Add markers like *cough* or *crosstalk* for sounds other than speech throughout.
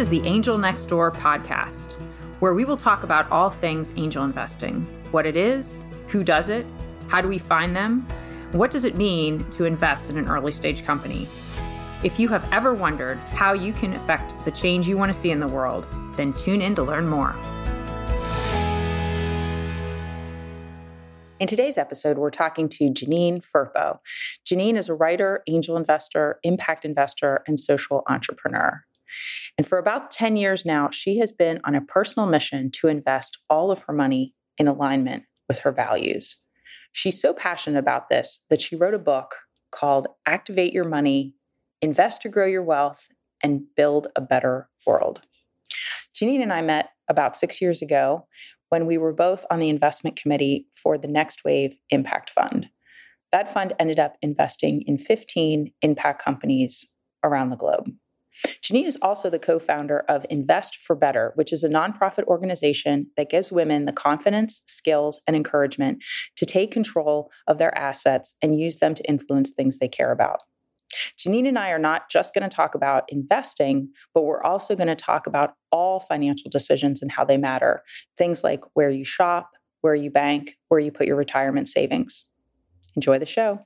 is the Angel Next Door podcast, where we will talk about all things angel investing what it is, who does it, how do we find them, what does it mean to invest in an early stage company. If you have ever wondered how you can affect the change you want to see in the world, then tune in to learn more. In today's episode, we're talking to Janine Firpo. Janine is a writer, angel investor, impact investor, and social entrepreneur. And for about 10 years now, she has been on a personal mission to invest all of her money in alignment with her values. She's so passionate about this that she wrote a book called Activate Your Money, Invest to Grow Your Wealth, and Build a Better World. Janine and I met about six years ago when we were both on the investment committee for the Next Wave Impact Fund. That fund ended up investing in 15 impact companies around the globe. Janine is also the co founder of Invest for Better, which is a nonprofit organization that gives women the confidence, skills, and encouragement to take control of their assets and use them to influence things they care about. Janine and I are not just going to talk about investing, but we're also going to talk about all financial decisions and how they matter. Things like where you shop, where you bank, where you put your retirement savings. Enjoy the show.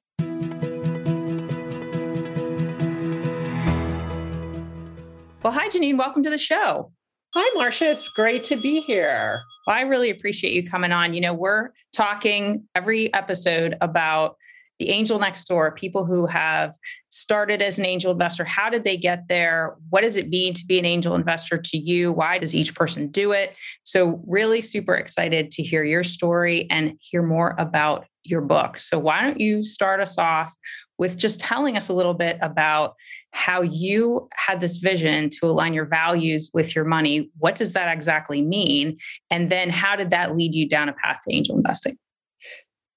Well, hi, Janine. Welcome to the show. Hi, Marcia. It's great to be here. Well, I really appreciate you coming on. You know, we're talking every episode about the angel next door, people who have started as an angel investor. How did they get there? What does it mean to be an angel investor to you? Why does each person do it? So, really super excited to hear your story and hear more about your book. So, why don't you start us off with just telling us a little bit about how you had this vision to align your values with your money? What does that exactly mean? And then, how did that lead you down a path to angel investing?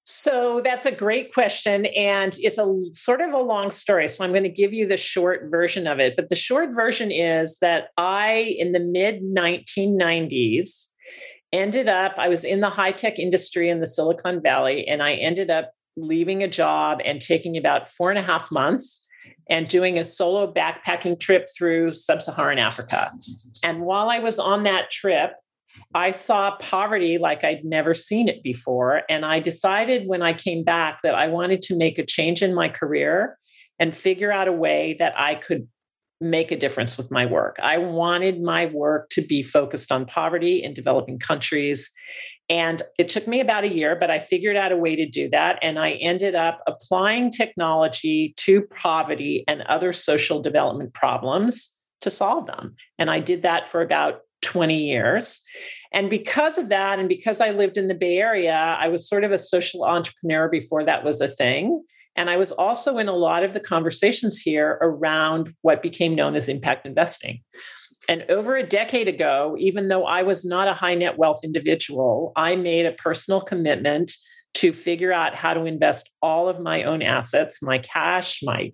So that's a great question. And it's a sort of a long story. So I'm going to give you the short version of it. But the short version is that I, in the mid 1990s, ended up, I was in the high tech industry in the Silicon Valley, and I ended up leaving a job and taking about four and a half months and doing a solo backpacking trip through sub Saharan Africa. And while I was on that trip, I saw poverty like I'd never seen it before. And I decided when I came back that I wanted to make a change in my career and figure out a way that I could make a difference with my work. I wanted my work to be focused on poverty in developing countries. And it took me about a year, but I figured out a way to do that. And I ended up applying technology to poverty and other social development problems to solve them. And I did that for about 20 years. And because of that, and because I lived in the Bay Area, I was sort of a social entrepreneur before that was a thing. And I was also in a lot of the conversations here around what became known as impact investing. And over a decade ago, even though I was not a high net wealth individual, I made a personal commitment to figure out how to invest all of my own assets, my cash, my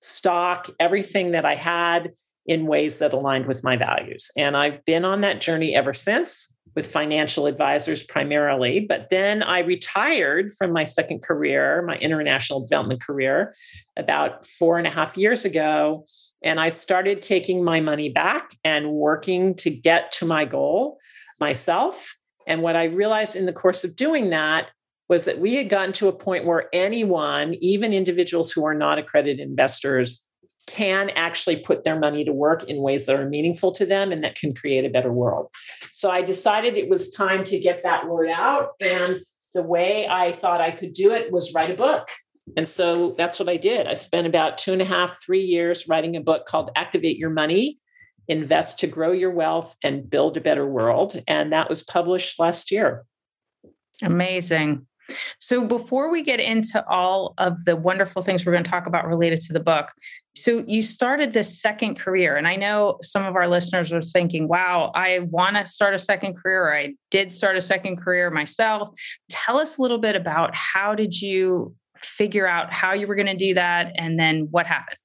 stock, everything that I had in ways that aligned with my values. And I've been on that journey ever since with financial advisors primarily. But then I retired from my second career, my international development career, about four and a half years ago. And I started taking my money back and working to get to my goal myself. And what I realized in the course of doing that was that we had gotten to a point where anyone, even individuals who are not accredited investors, can actually put their money to work in ways that are meaningful to them and that can create a better world. So I decided it was time to get that word out. And the way I thought I could do it was write a book. And so that's what I did. I spent about two and a half, three years writing a book called Activate Your Money Invest to Grow Your Wealth and Build a Better World. And that was published last year. Amazing. So, before we get into all of the wonderful things we're going to talk about related to the book, so you started this second career. And I know some of our listeners are thinking, wow, I want to start a second career. Or I did start a second career myself. Tell us a little bit about how did you figure out how you were going to do that and then what happened?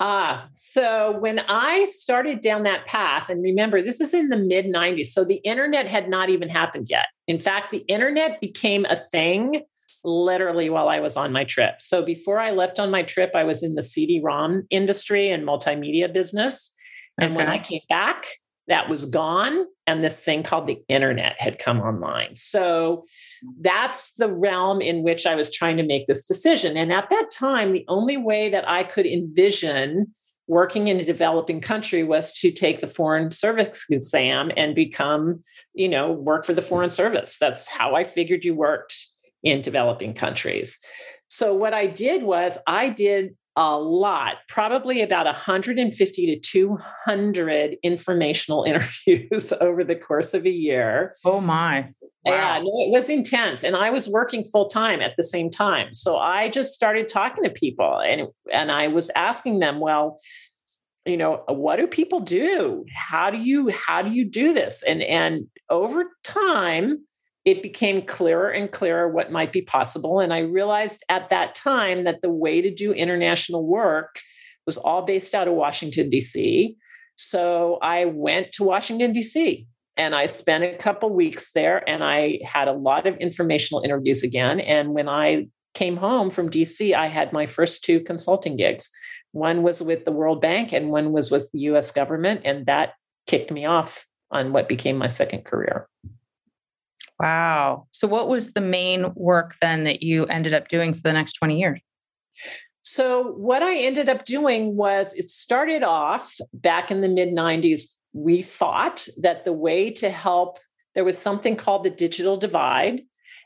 Ah, so when I started down that path, and remember, this is in the mid 90s, so the internet had not even happened yet. In fact, the internet became a thing literally while I was on my trip. So before I left on my trip, I was in the CD ROM industry and multimedia business. And when I came back, that was gone and this thing called the internet had come online. So mm. that's the realm in which i was trying to make this decision. And at that time the only way that i could envision working in a developing country was to take the foreign service exam and become you know work for the mm. foreign service. That's how i figured you worked in developing countries. So what i did was i did a lot, probably about 150 to 200 informational *laughs* interviews *laughs* over the course of a year. Oh my. Wow. Yeah, no, it was intense. And I was working full time at the same time. So I just started talking to people and, and I was asking them, well, you know, what do people do? How do you how do you do this? And and over time, it became clearer and clearer what might be possible. And I realized at that time that the way to do international work was all based out of Washington, D.C. So I went to Washington, D.C. and I spent a couple weeks there and I had a lot of informational interviews again. And when I came home from DC, I had my first two consulting gigs. One was with the World Bank and one was with the US government. And that kicked me off on what became my second career. Wow. So, what was the main work then that you ended up doing for the next 20 years? So, what I ended up doing was it started off back in the mid 90s. We thought that the way to help, there was something called the digital divide.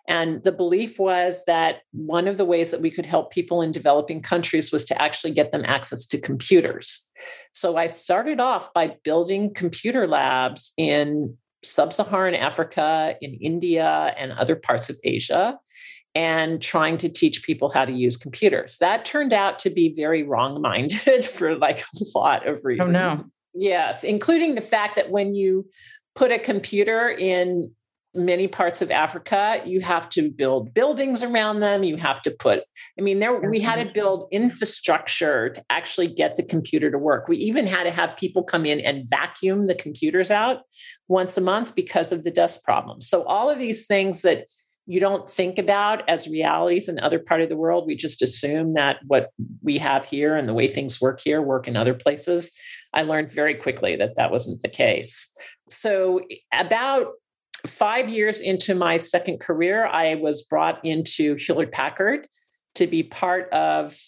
And the belief was that one of the ways that we could help people in developing countries was to actually get them access to computers. So I started off by building computer labs in sub Saharan Africa, in India, and other parts of Asia, and trying to teach people how to use computers. That turned out to be very wrong minded *laughs* for like a lot of reasons. Oh, no. Yes, including the fact that when you put a computer in many parts of Africa, you have to build buildings around them. You have to put, I mean, there we had to mm-hmm. build infrastructure to actually get the computer to work. We even had to have people come in and vacuum the computers out once a month because of the dust problems. So all of these things that you don't think about as realities in other part of the world, we just assume that what we have here and the way things work here work in other places. I learned very quickly that that wasn't the case. So about five years into my second career, I was brought into Hewlett Packard to be part of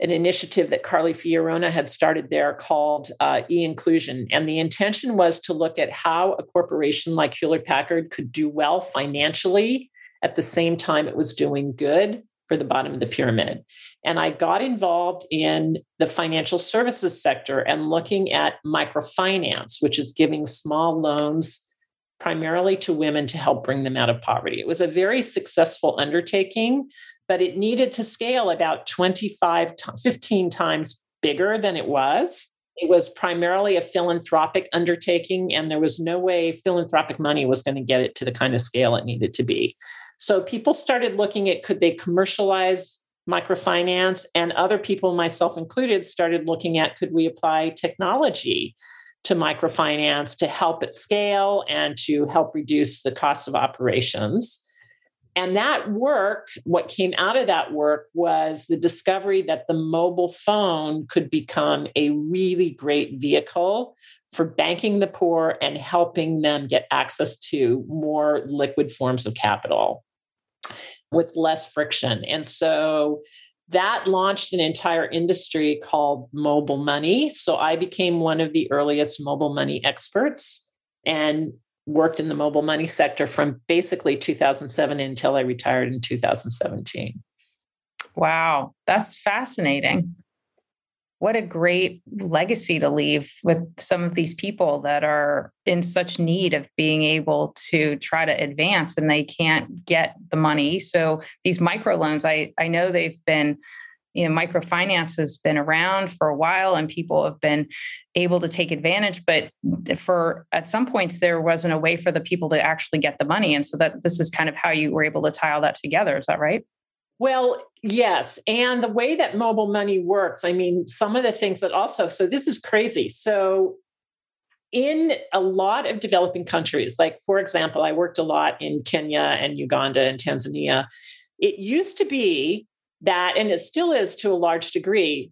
an initiative that Carly Fiorina had started there called uh, e inclusion. And the intention was to look at how a corporation like Hewlett Packard could do well financially at the same time it was doing good for the bottom of the pyramid. And I got involved in the financial services sector and looking at microfinance, which is giving small loans primarily to women to help bring them out of poverty. It was a very successful undertaking, but it needed to scale about 25, 15 times bigger than it was. It was primarily a philanthropic undertaking, and there was no way philanthropic money was going to get it to the kind of scale it needed to be. So people started looking at could they commercialize microfinance, and other people, myself included, started looking at could we apply technology to microfinance to help it scale and to help reduce the cost of operations. And that work, what came out of that work was the discovery that the mobile phone could become a really great vehicle for banking the poor and helping them get access to more liquid forms of capital with less friction. And so that launched an entire industry called mobile money. So I became one of the earliest mobile money experts and worked in the mobile money sector from basically 2007 until I retired in 2017. Wow, that's fascinating what a great legacy to leave with some of these people that are in such need of being able to try to advance and they can't get the money. So these microloans, I, I know they've been, you know, microfinance has been around for a while and people have been able to take advantage. But for at some points there wasn't a way for the people to actually get the money. And so that this is kind of how you were able to tie all that together. Is that right? Well, yes. And the way that mobile money works, I mean, some of the things that also, so this is crazy. So, in a lot of developing countries, like for example, I worked a lot in Kenya and Uganda and Tanzania. It used to be that, and it still is to a large degree,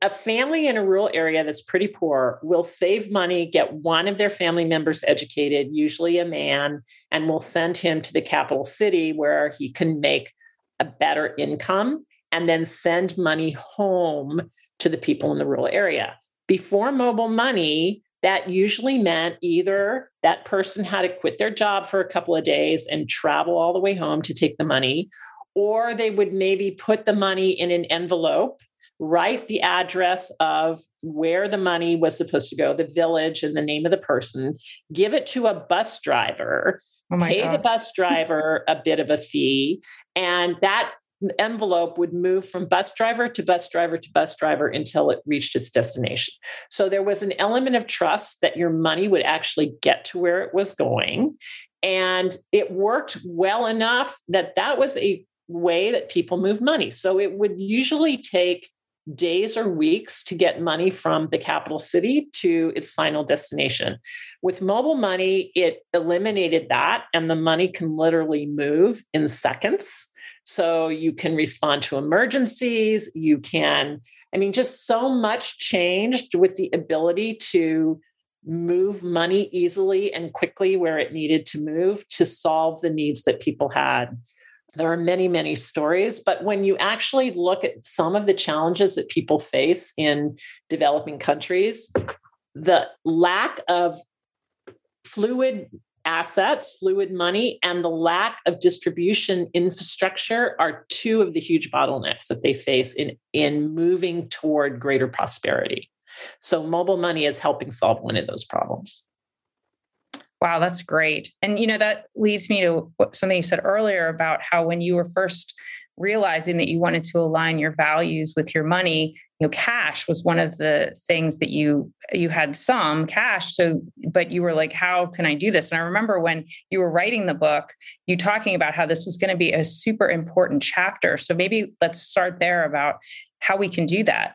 a family in a rural area that's pretty poor will save money, get one of their family members educated, usually a man, and will send him to the capital city where he can make a better income and then send money home to the people in the rural area. Before mobile money, that usually meant either that person had to quit their job for a couple of days and travel all the way home to take the money, or they would maybe put the money in an envelope write the address of where the money was supposed to go, the village and the name of the person, give it to a bus driver, oh pay God. the bus driver a bit of a fee, and that envelope would move from bus driver to bus driver to bus driver until it reached its destination. So there was an element of trust that your money would actually get to where it was going. And it worked well enough that that was a way that people move money. So it would usually take days or weeks to get money from the capital city to its final destination. With mobile money, it eliminated that, and the money can literally move in seconds. So you can respond to emergencies. You can, I mean, just so much changed with the ability to move money easily and quickly where it needed to move to solve the needs that people had. There are many, many stories, but when you actually look at some of the challenges that people face in developing countries, the lack of fluid assets, fluid money, and the lack of distribution infrastructure are two of the huge bottlenecks that they face in, in moving toward greater prosperity. So, mobile money is helping solve one of those problems. Wow, that's great. And you know that leads me to something you said earlier about how when you were first realizing that you wanted to align your values with your money, you know, cash was one of the things that you you had some cash. So, but you were like, how can I do this? And I remember when you were writing the book, you talking about how this was going to be a super important chapter. So maybe let's start there about how we can do that.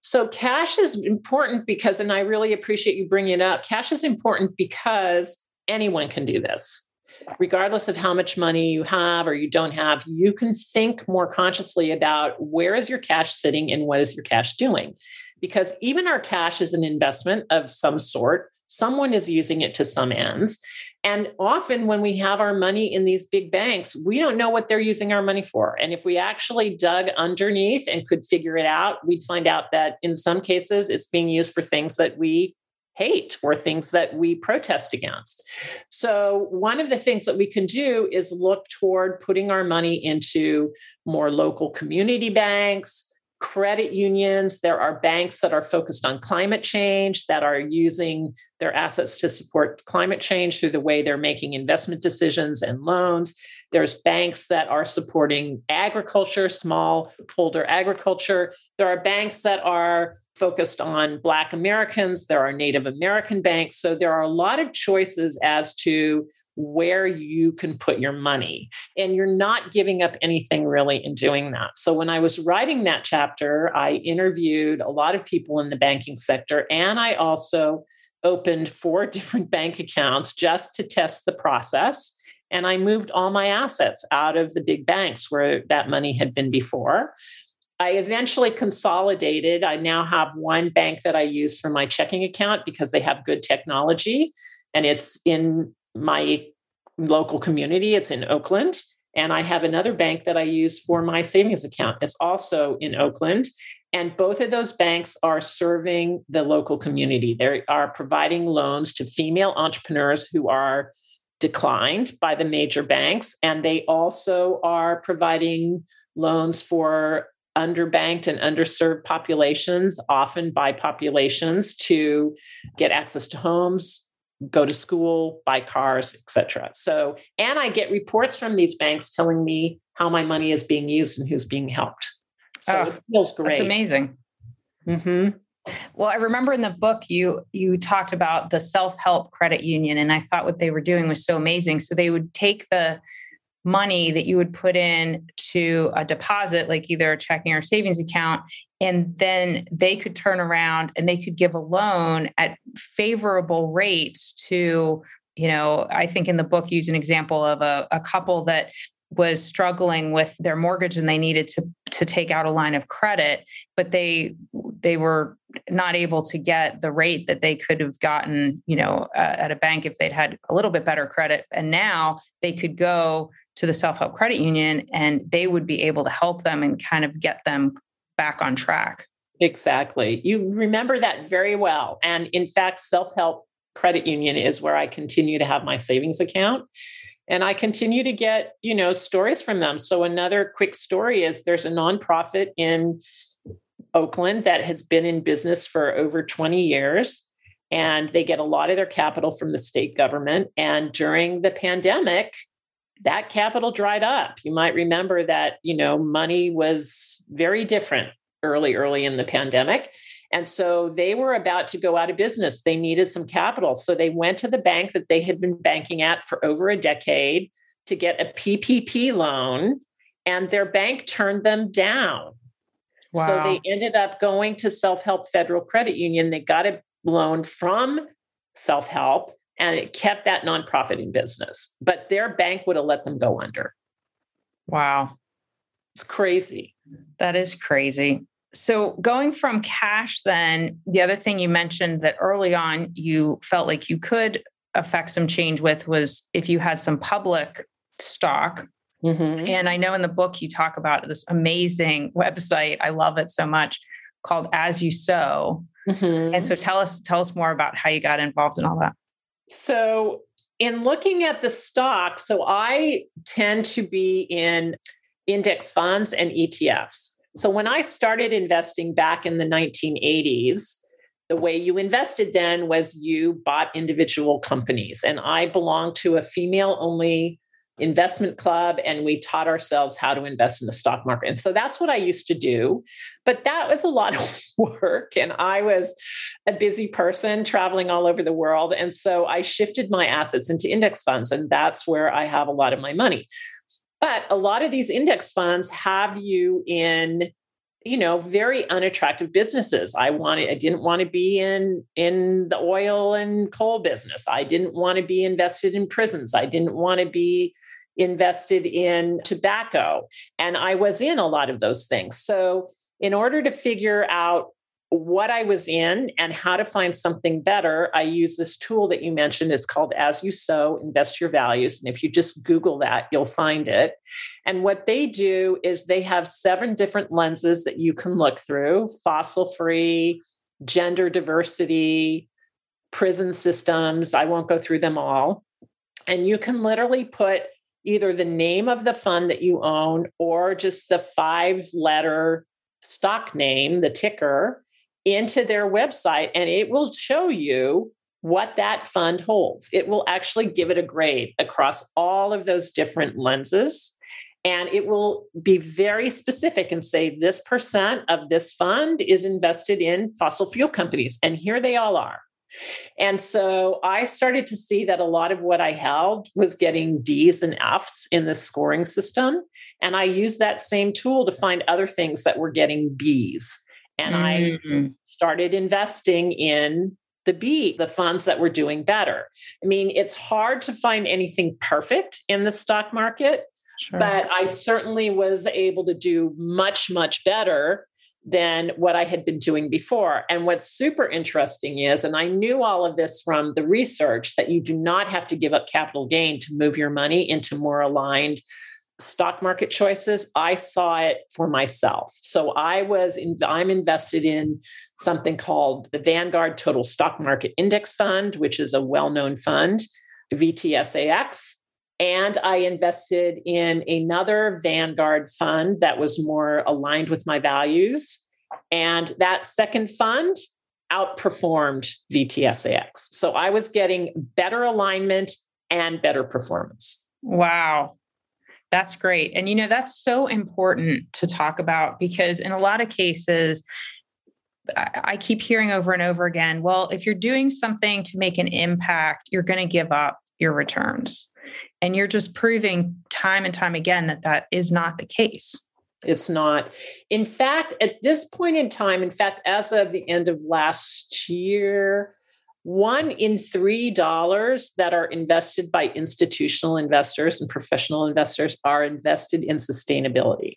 So cash is important because, and I really appreciate you bringing it up. Cash is important because anyone can do this. Regardless of how much money you have or you don't have, you can think more consciously about where is your cash sitting and what is your cash doing. Because even our cash is an investment of some sort. Someone is using it to some ends. And often, when we have our money in these big banks, we don't know what they're using our money for. And if we actually dug underneath and could figure it out, we'd find out that in some cases it's being used for things that we hate or things that we protest against. So, one of the things that we can do is look toward putting our money into more local community banks credit unions. There are banks that are focused on climate change that are using their assets to support climate change through the way they're making investment decisions and loans. There's banks that are supporting agriculture, small smallholder agriculture. There are banks that are focused on Black Americans. There are Native American banks. So there are a lot of choices as to where you can put your money. And you're not giving up anything really in doing that. So when I was writing that chapter, I interviewed a lot of people in the banking sector and I also opened four *laughs* different bank accounts just to test the process. And I moved all my assets out of the big banks where that money had been before. I eventually consolidated. I now have one bank that I use for my checking account because they have good technology and it's in my local community. It's in Oakland. And I have another bank that I use for my savings account. It's also in Oakland. And both of those banks are serving the local community. They are providing loans to female entrepreneurs who are declined by the major banks. And they also are providing loans for underbanked and underserved populations, often by populations, to get access to homes, go to school, buy cars, etc. So, and I get reports from these banks telling me how my money is being used and who's being helped. So oh, it feels great. It's amazing. Mm-hmm. Well, I remember in the book you you talked about the self help credit union, and I thought what they were doing was so amazing. So they would take the money that you would put in to a deposit, like either a checking or savings account, and then they could turn around and they could give a loan at favorable rates to, you know, I think in the book use an example of a, a couple that was struggling with their mortgage and they needed to to take out a line of credit but they they were not able to get the rate that they could have gotten you know uh, at a bank if they'd had a little bit better credit and now they could go to the self-help credit union and they would be able to help them and kind of get them back on track. Exactly. You remember that very well. And in fact self-help credit union is where i continue to have my savings account. And i continue to get you know stories from them. So another quick story is there's a nonprofit in oakland that has been in business for over 20 years and they get a lot of their capital from the state government. And during the pandemic that capital dried up you might remember that you know money was very different early early in the pandemic and so they were about to go out of business. They needed some capital. So they went to the bank that they had been banking at for over a decade to get a PPP loan, and their bank turned them down. Wow. So they ended up going to Self Help Federal Credit Union. They got a loan from Self Help, and it kept that nonprofit in business. But their bank would have let them go under. Wow. It's crazy. That is crazy so going from cash then the other thing you mentioned that early on you felt like you could affect some change with was if you had some public stock mm-hmm. and i know in the book you talk about this amazing website i love it so much called as you sow mm-hmm. and so tell us tell us more about how you got involved in all that so in looking at the stock so i tend to be in index funds and etfs so when I started investing back in the 1980s, the way you invested then was you bought individual companies. And I belonged to a female only investment club and we taught ourselves how to invest in the stock market. And so that's what I used to do. But that was a lot of *laughs* work. And I was a busy person traveling all over the world. And so I shifted my assets into index funds. And that's where I have a lot of my money. But a lot of these index funds have you in you know very unattractive businesses i wanted i didn't want to be in in the oil and coal business i didn't want to be invested in prisons i didn't want to be invested in tobacco and i was in a lot of those things so in order to figure out what I was in and how to find something better, I use this tool that you mentioned. It's called As You Sow Invest Your Values. And if you just Google that, you'll find it. And what they do is they have seven different lenses that you can look through fossil free, gender diversity, prison systems. I won't go through them all. And you can literally put either the name of the fund that you own or just the five letter stock name, the ticker into their website and it will show you what that fund holds. It will actually give it a grade across all of those different lenses. And it will be very specific and say this percent of this fund is invested in fossil fuel companies. And here they all are. And so I started to see that a lot of what I held was getting D's and F's in the scoring system. And I used that same tool to find other things that were getting B's. And mm-hmm. I started investing in the B, the funds that were doing better. I mean, it's hard to find anything perfect in the stock market, sure. but I certainly was able to do much, much better than what I had been doing before. And what's super interesting is, and I knew all of this from the research, that you do not have to give up capital gain to move your money into more aligned stock market choices. I saw it for myself. So i was in, i'm invested in something called the vanguard total stock market index fund which is a well-known fund vtsax and i invested in another vanguard fund that was more aligned with my values and that second fund outperformed vtsax so i was getting better alignment and better performance wow that's great. And, you know, that's so important to talk about because in a lot of cases, I keep hearing over and over again well, if you're doing something to make an impact, you're going to give up your returns. And you're just proving time and time again that that is not the case. It's not. In fact, at this point in time, in fact, as of the end of last year, one in three dollars that are invested by institutional investors and professional investors are invested in sustainability.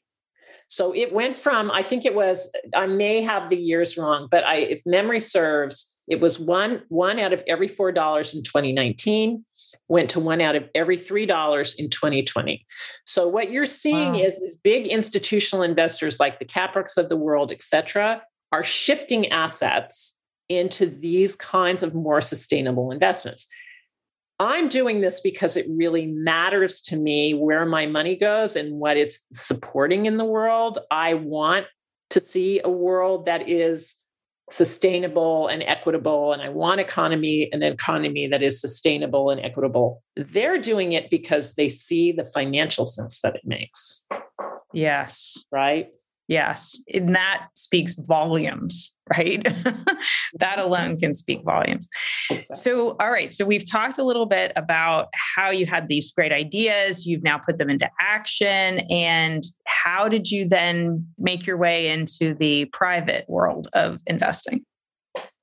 So it went from, I think it was, I may have the years wrong, but I, if memory serves, it was one, one out of every $4 in 2019 went to one out of every $3 in 2020. So what you're seeing wow. is these big institutional investors like the CalPERS of the world, et cetera, are shifting assets into these kinds of more sustainable investments. I'm doing this because it really matters to me where my money goes and what it's supporting in the world. I want to see a world that is sustainable and equitable and I want economy an economy that is sustainable and equitable. They're doing it because they see the financial sense that it makes. Yes. Right? Yes. And that speaks volumes, right? *laughs* that mm-hmm. alone can speak volumes. Exactly. So, all right. So, we've talked a little bit about how you had these great ideas. You've now put them into action. And how did you then make your way into the private world of investing?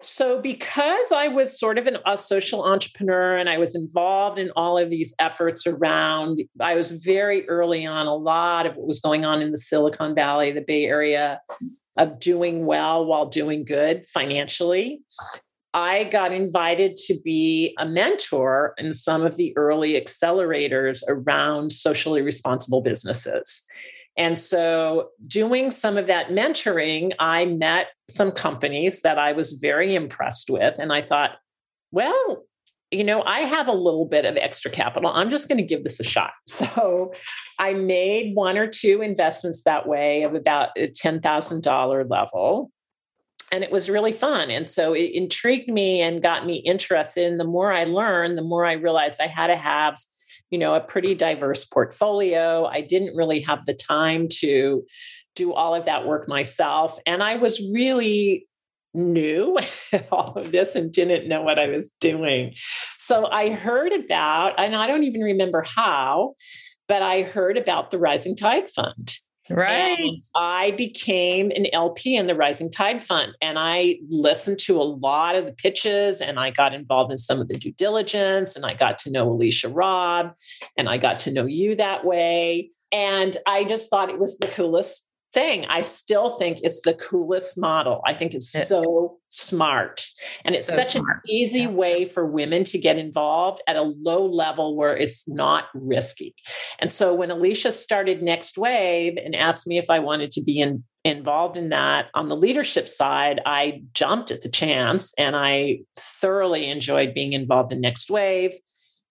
So, because I was sort of an, a social entrepreneur and I was involved in all of these efforts around, I was very early on a lot of what was going on in the Silicon Valley, the Bay Area, of doing well while doing good financially. I got invited to be a mentor in some of the early accelerators around socially responsible businesses. And so, doing some of that mentoring, I met some companies that I was very impressed with. And I thought, well, you know, I have a little bit of extra capital. I'm just going to give this a shot. *laughs* So I made one or two investments that way of about a $10,000 level. And it was really fun. And so it intrigued me and got me interested. And the more I learned, the more I realized I had to have you know a pretty diverse portfolio i didn't really have the time to do all of that work myself and i was really new *laughs* at all of this and didn't know what i was doing so i heard about and i don't even remember how but i heard about the rising tide fund Right. And I became an LP in the Rising Tide Fund and I listened to a lot of the pitches and I got involved in some of the due diligence and I got to know Alicia Robb and I got to know you that way. And I just thought it was the coolest thing. I still think it's the coolest model. I think it's so smart. And it's so such smart. an easy yeah. way for women to get involved at a low level where it's not risky. And so when Alicia started Next Wave and asked me if I wanted to be in, involved in that on the leadership side, I jumped at the chance and I thoroughly enjoyed being involved in Next Wave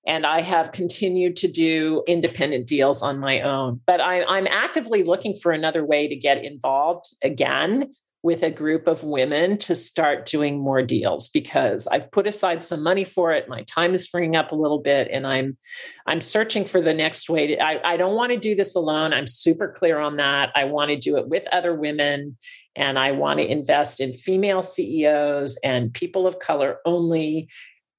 and I have continued to do independent deals on my own. But I, I'm actively looking for another way to get involved again with a group of women to start doing more deals because I've put aside some money for it. My time is freeing up a little bit and I'm I'm searching for the next way to I, I don't want to do this alone. I'm super clear on that. I want to do it with other women and I want to invest in female CEOs and people of color only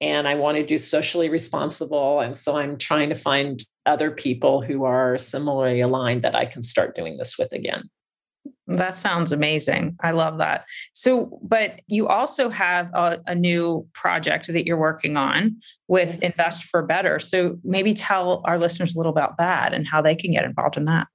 and I want to do socially responsible. And so I'm trying to find other people who are similarly aligned that I can start doing this with again. That sounds amazing. I love that. So, but you also have a, a, new project that you're working on with. Invest for Better. So, maybe tell our listeners a little about that and how they can get involved in that.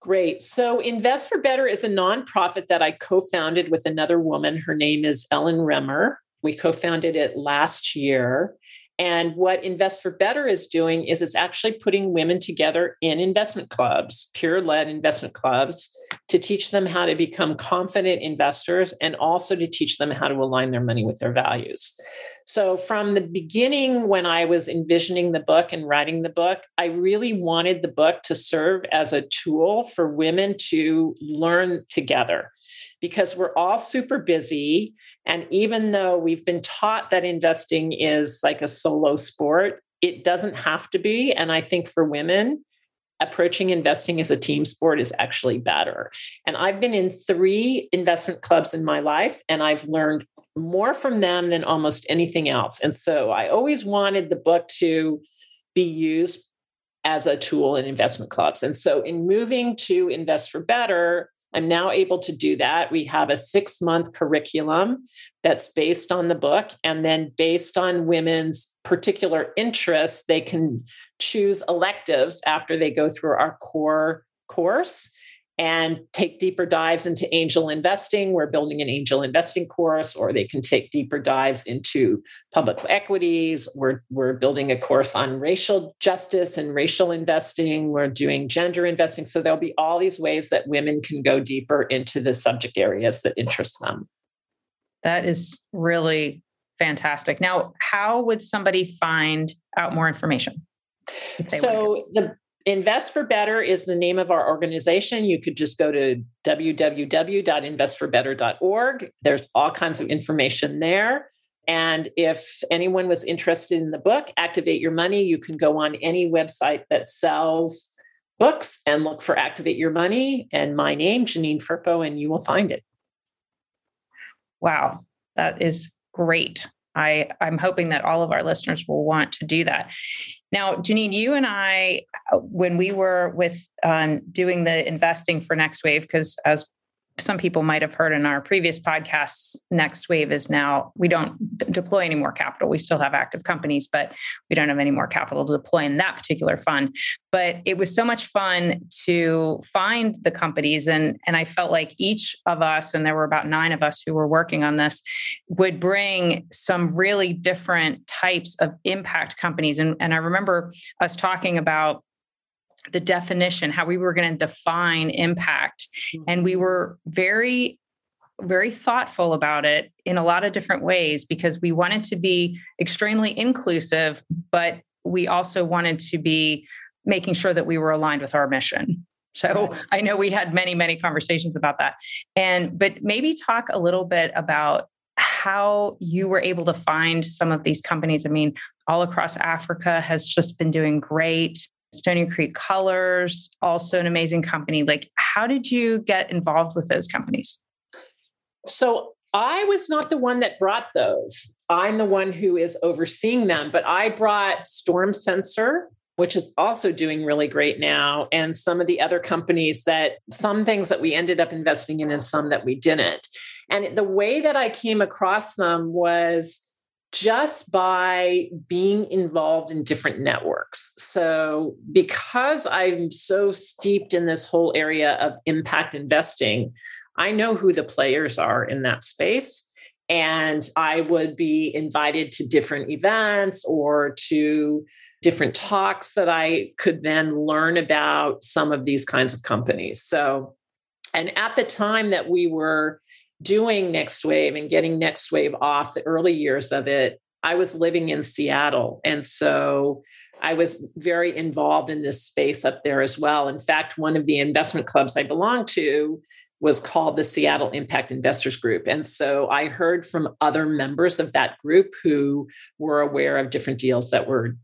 Great. So, Invest for Better is a nonprofit that I co founded with another woman. Her name is Ellen Remmer. We co founded it last year. And what Invest for Better is doing is it's actually putting women together in investment clubs, peer led investment clubs, to teach them how to become confident investors and also to teach them how to align their money with their values. So, from the beginning, when I was envisioning the book and writing the book, I really wanted the book to serve as a tool for women to learn together because we're all super busy. And even though we've been taught that investing is like a solo sport, it doesn't have to be. And I think for women, approaching investing as a team sport is actually better. And I've been in three investment clubs in my life, and I've learned more from them than almost anything else. And so I always wanted the book to be used as a tool in investment clubs. And so in moving to Invest for Better, I'm now able to do that. We have a six month curriculum that's based on the book. And then, based on women's particular interests, they can choose electives after they go through our core course and take deeper dives into angel investing. We're building an angel investing course, or they can take deeper dives into public equities. We're, we're building a course on racial justice and racial investing. We're doing gender investing. So there'll be all these ways that women can go deeper into the subject areas that interest them. That is really fantastic. Now, how would somebody find out more information? So the Invest for Better is the name of our organization. You could just go to www.investforbetter.org. There's all kinds of information there. And if anyone was interested in the book, Activate Your Money, you can go on any website that sells books and look for Activate Your Money and my name, Janine Firpo, and you will find it. Wow, that is great. I, I'm hoping that all of our listeners will want to do that. Now, Janine, you and I, uh, when we were with um, doing the investing for Next Wave, because as some people might have heard in our previous podcasts, Next Wave is now, we don't d- deploy any more capital. We still have active companies, but we don't have any more capital to deploy in that particular fund. But it was so much fun to find the companies. And, and I felt like each of us, and there were about nine of us who were working on this, would bring some really different types of impact companies. And, and I remember us talking about the definition, how we were going to define impact. And we mm-hmm. were very, very thoughtful about it in a lot of different ways because we wanted to be extremely inclusive, but we also wanted to be making sure that we were aligned with our mission. So I know we had many, many conversations about that. And, but maybe talk a little bit about how you were able to find some of these companies. I mean, all across Africa has just been doing great. Stony Creek Colors, also an amazing company. Like, how did you get involved with those companies? So, I was not the one that brought those. I'm the one who is overseeing them, but I brought Storm Sensor, which is also doing really great now, and some of the other companies that some things that we ended up investing in and some that we didn't. And the way that I came across them was just by being involved in different networks. So, because I'm so steeped in this whole area of impact investing, I know who the players are in that space. And I would be invited to different events or to different talks that I could then learn about some of these kinds of companies. So, and at the time that we were doing Next Wave and getting Next Wave off the early years of it, I was living in Seattle. And so I was very involved in this space up there as well. In fact, one of the investment clubs I belonged to was called the Seattle Impact Investors Group. And so I heard from other members of that group who were aware of different deals that were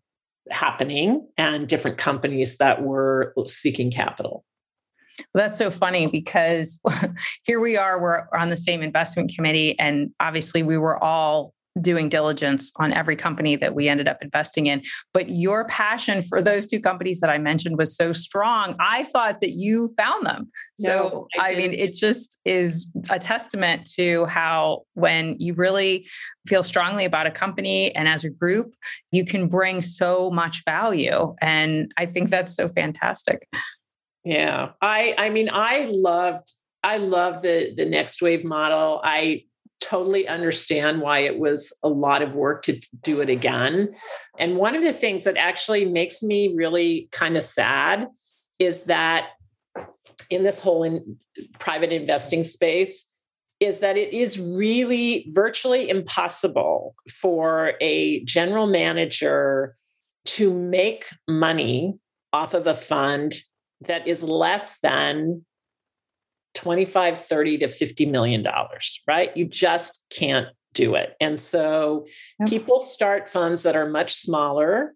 happening and different companies that were seeking capital. Well, that's so funny because *laughs* here we are, we're on the same investment committee, and obviously we were all doing diligence on every company that we ended up investing in. But your passion for those two companies that I mentioned was so strong. I thought that you found them. So, I, I mean, it just is a testament to how when you really feel strongly about a company and as a group, you can bring so much value. And I think that's so fantastic. Yeah. I I mean I loved I love the the next wave model. I totally understand why it was a lot of work to do it again. And one of the things that actually makes me really kind of sad is that in this whole in private investing space is that it is really virtually impossible for a general manager to make money off of a fund that is less than 25 30 to 50 million dollars right? You just can't do it. And so yep. people start funds that are much smaller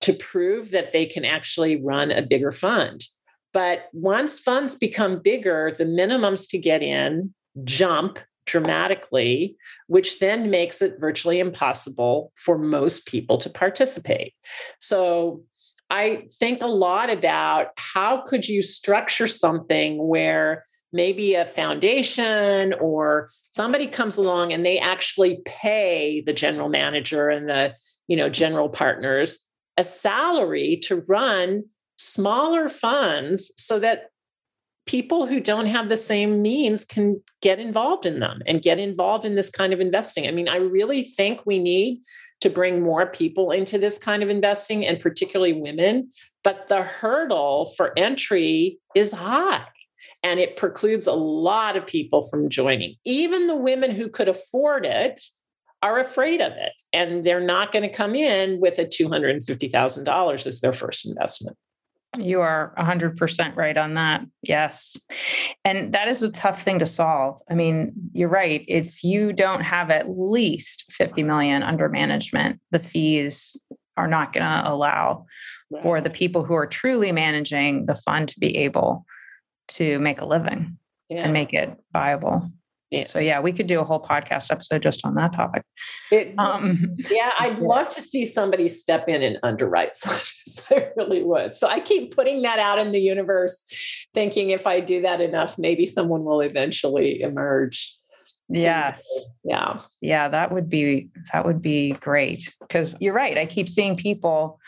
to prove that they can actually run a bigger fund. But once funds become bigger the minimums to get in jump dramatically which then makes it virtually impossible for most people to participate. So I think a lot about how could you structure something where maybe a foundation or somebody comes along and they actually pay the general manager and the you know general partners a salary to run smaller funds so that people who don't have the same means can get involved in them and get involved in this kind of investing. I mean, I really think we need to bring more people into this kind of investing and particularly women, but the hurdle for entry is high and it precludes a lot of people from joining. Even the women who could afford it are afraid of it and they're not going to come in with a $250,000 as their first investment. You are 100% right on that. Yes. And that is a tough thing to solve. I mean, you're right. If you don't have at least 50 million under management, the fees are not going to allow right. for the people who are truly managing the fund to be able to make a living yeah. and make it viable. Yeah. So yeah, we could do a whole podcast episode just on that topic. It, um, *laughs* yeah, I'd love to see somebody step in and underwrite *laughs* I really would. So I keep putting that out in the universe, thinking if I do that enough, maybe someone will eventually emerge. Yes. Yeah. Yeah, that would be that would be great because you're right. I keep seeing people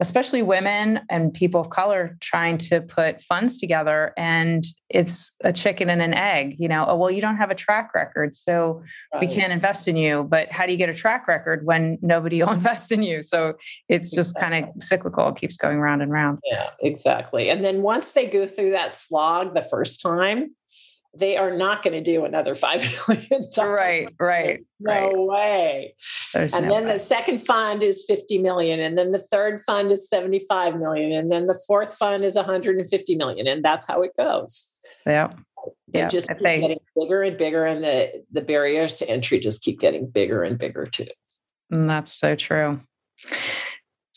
especially women and people of color trying to put funds together and it's a chicken and an egg you know oh well you don't have a track record so right. we can't invest in you but how do you get a track record when nobody will *laughs* invest in you so it's just exactly. kind of cyclical it keeps going round and round yeah exactly and then once they go through that slog the first time they are not going to do another *laughs* five million. Right, right. No right. way. There's and no then way. the second fund is 50 million. And then the third fund is 75 million. And then the fourth fund is 150 million. And that's how it goes. Yeah. They yeah. just keep they, getting bigger and bigger, and the, the barriers to entry just keep getting bigger and bigger too. And that's so true.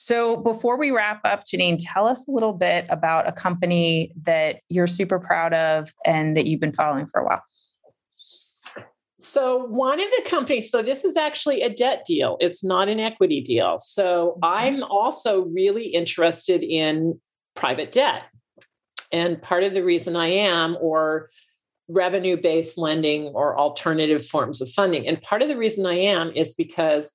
So, before we wrap up, Janine, tell us a little bit about a company that you're super proud of and that you've been following for a while. So, one of the companies, so this is actually a debt deal, it's not an equity deal. So, I'm also really interested in private debt. And part of the reason I am, or revenue based lending or alternative forms of funding. And part of the reason I am is because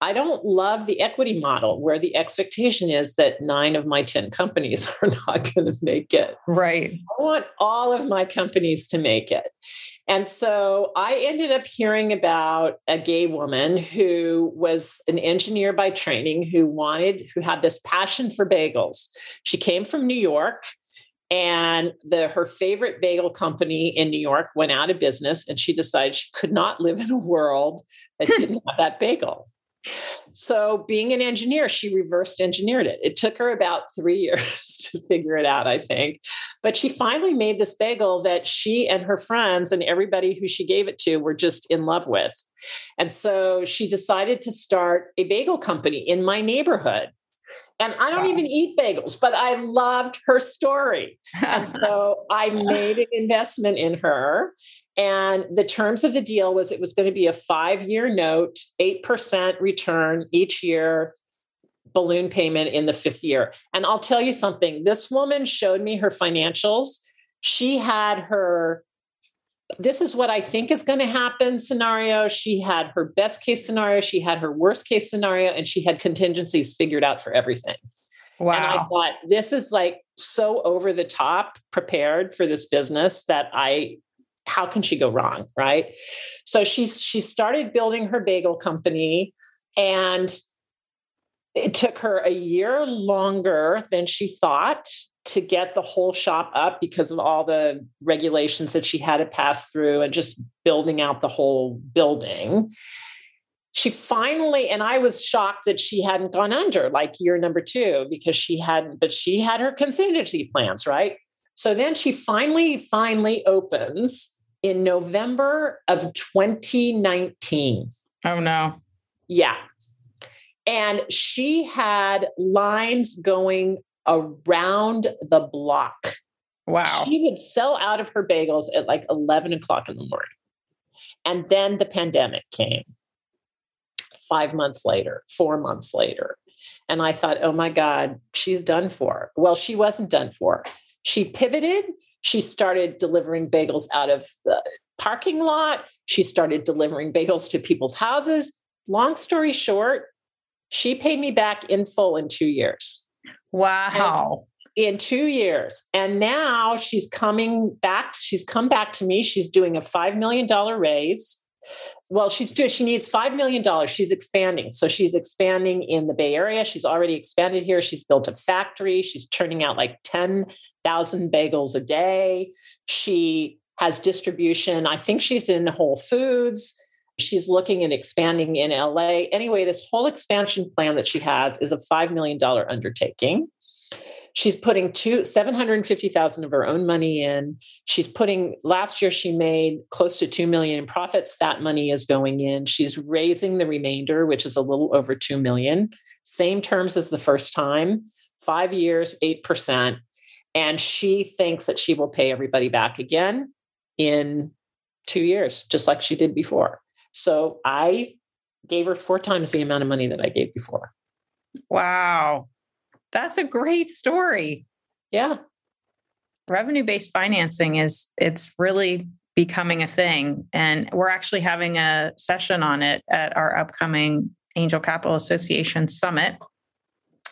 I don't love the equity model where the expectation is that nine of my 10 companies *laughs* are not going to make it. Right. I want all of my companies to make it. And so I ended up hearing about a gay woman who was an engineer by training who wanted, who had this passion for bagels. She came from New York and the her favorite bagel company in New York went out of business and she decided she could not live in a world that *laughs* didn't have that bagel. So, being an engineer, she reversed engineered it. It took her about three *laughs* years to figure it out, I think. But she finally made this bagel that she and her friends and everybody who she gave it to were just in love with. And so she decided to start a bagel company in my neighborhood. And I don't wow. even eat bagels, but I loved her story. and *laughs* so I made an investment in her. And the terms of the deal was it was going to be a five year note, 8% return each year, balloon payment in the fifth year. And I'll tell you something this woman showed me her financials. She had her this is what I think is going to happen scenario. She had her best case scenario, she had her worst case scenario, and she had contingencies figured out for everything. Wow. And I thought this is like so over the top prepared for this business that I how can she go wrong, right? So she's she started building her bagel company and it took her a year longer than she thought to get the whole shop up because of all the regulations that she had to pass through and just building out the whole building. She finally, and I was shocked that she hadn't gone under like year number two because she hadn't, but she had her contingency plans, right? So then she finally, finally opens in November of 2019. Oh, no. Yeah. And she had lines going around the block. Wow. She would sell out of her bagels at like 11 o'clock in the morning. And then the pandemic came five months later, four months later. And I thought, oh my God, she's done for. Well, she wasn't done for. She pivoted She started delivering bagels out of the parking lot. She started delivering bagels to people's houses. Long story short, she paid me back in full in two years. Wow. And in two years. And now she's coming back. She's come back to me. She's doing a $5 million raise. Well, she's doing, she needs $5 million. She's expanding. So she's expanding in the Bay Area. She's already expanded here. She's built a factory. She's churning out like 10,000 bagels a day. She has distribution. I think she's in Whole Foods. She's looking at expanding in LA. Anyway, this whole expansion plan that she has is a $5 million undertaking. She's putting two seven hundred and fifty thousand of her own money in. She's putting last year she made close to two million in profits. That money is going in. She's raising the remainder, which is a little over two million. Same terms as the first time, five years, eight percent. And she thinks that she will pay everybody back again in two years, just like she did before. So I gave her four times the amount of money that I gave before. Wow. That's a great story. Yeah. Revenue based financing is it's really becoming a thing and we're actually having a session on it at our upcoming Angel Capital Association summit.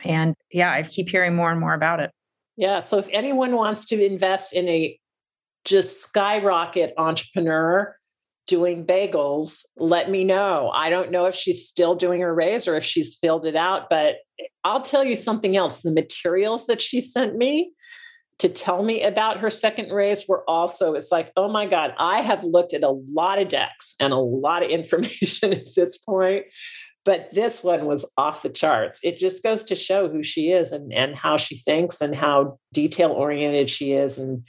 And yeah, I keep hearing more and more about it. Yeah, so if anyone wants to invest in a just skyrocket entrepreneur, doing bagels, let me know. I don't know if she's still doing her raise or if she's filled it out, but I'll tell you something else. The materials that she sent me to tell me about her second raise were also, it's like, oh my God, I have looked at a lot of decks and a lot of *laughs* information at this point. But this one was off the charts. It just goes to show who she is and, and how she thinks and how detail oriented she is. And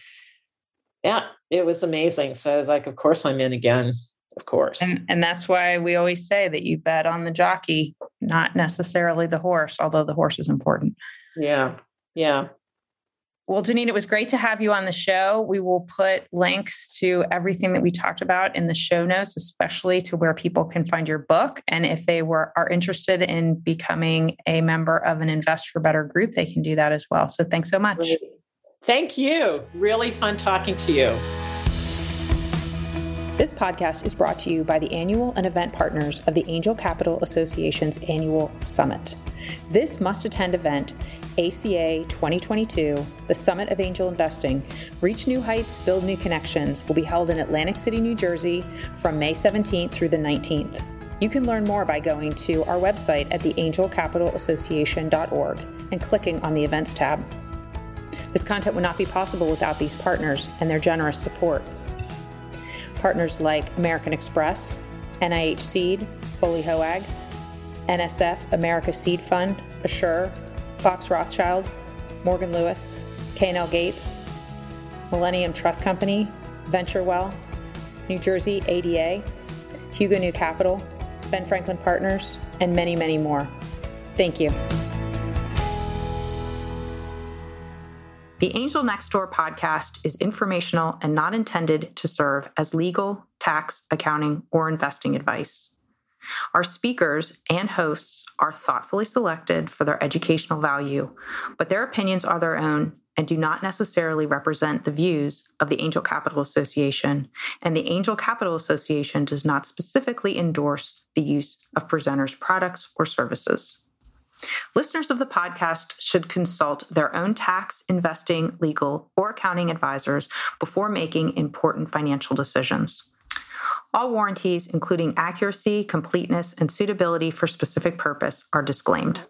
yeah, it was amazing. So I was like, of course I'm in again. Of course. And and that's why we always say that you bet on the jockey, not necessarily the horse, although the horse is important. Yeah. Yeah. Well, Janine, it was great to have you on the show. We will put links to everything that we talked about in the show notes, especially to where people can find your book. And if they were are interested in becoming a member of an Invest for Better group, they can do that as well. So thanks so much. Thank you. Really fun talking to you. This podcast is brought to you by the annual and event partners of the Angel Capital Association's annual summit. This must attend event, ACA 2022, the Summit of Angel Investing, Reach New Heights, Build New Connections, will be held in Atlantic City, New Jersey from May 17th through the 19th. You can learn more by going to our website at theangelcapitalassociation.org and clicking on the events tab. This content would not be possible without these partners and their generous support. Partners like American Express, NIH Seed, Foley Hoag, NSF, America Seed Fund, Assure, Fox Rothschild, Morgan Lewis, K&L Gates, Millennium Trust Company, VentureWell, New Jersey EDA, Hugo New Capital, Ben Franklin Partners, and many, many more. Thank you. The Angel Next Door podcast is informational and not intended to serve as legal, tax, accounting, or investing advice. Our speakers and hosts are thoughtfully selected for their educational value, but their opinions are their own and do not necessarily represent the views of the Angel Capital Association, and the Angel Capital Association does not specifically endorse the use of presenters' products or services. Listeners of the podcast should consult their own tax, investing, legal, or accounting advisors before making important financial decisions. All warranties, including accuracy, completeness, and suitability for specific purpose, are disclaimed.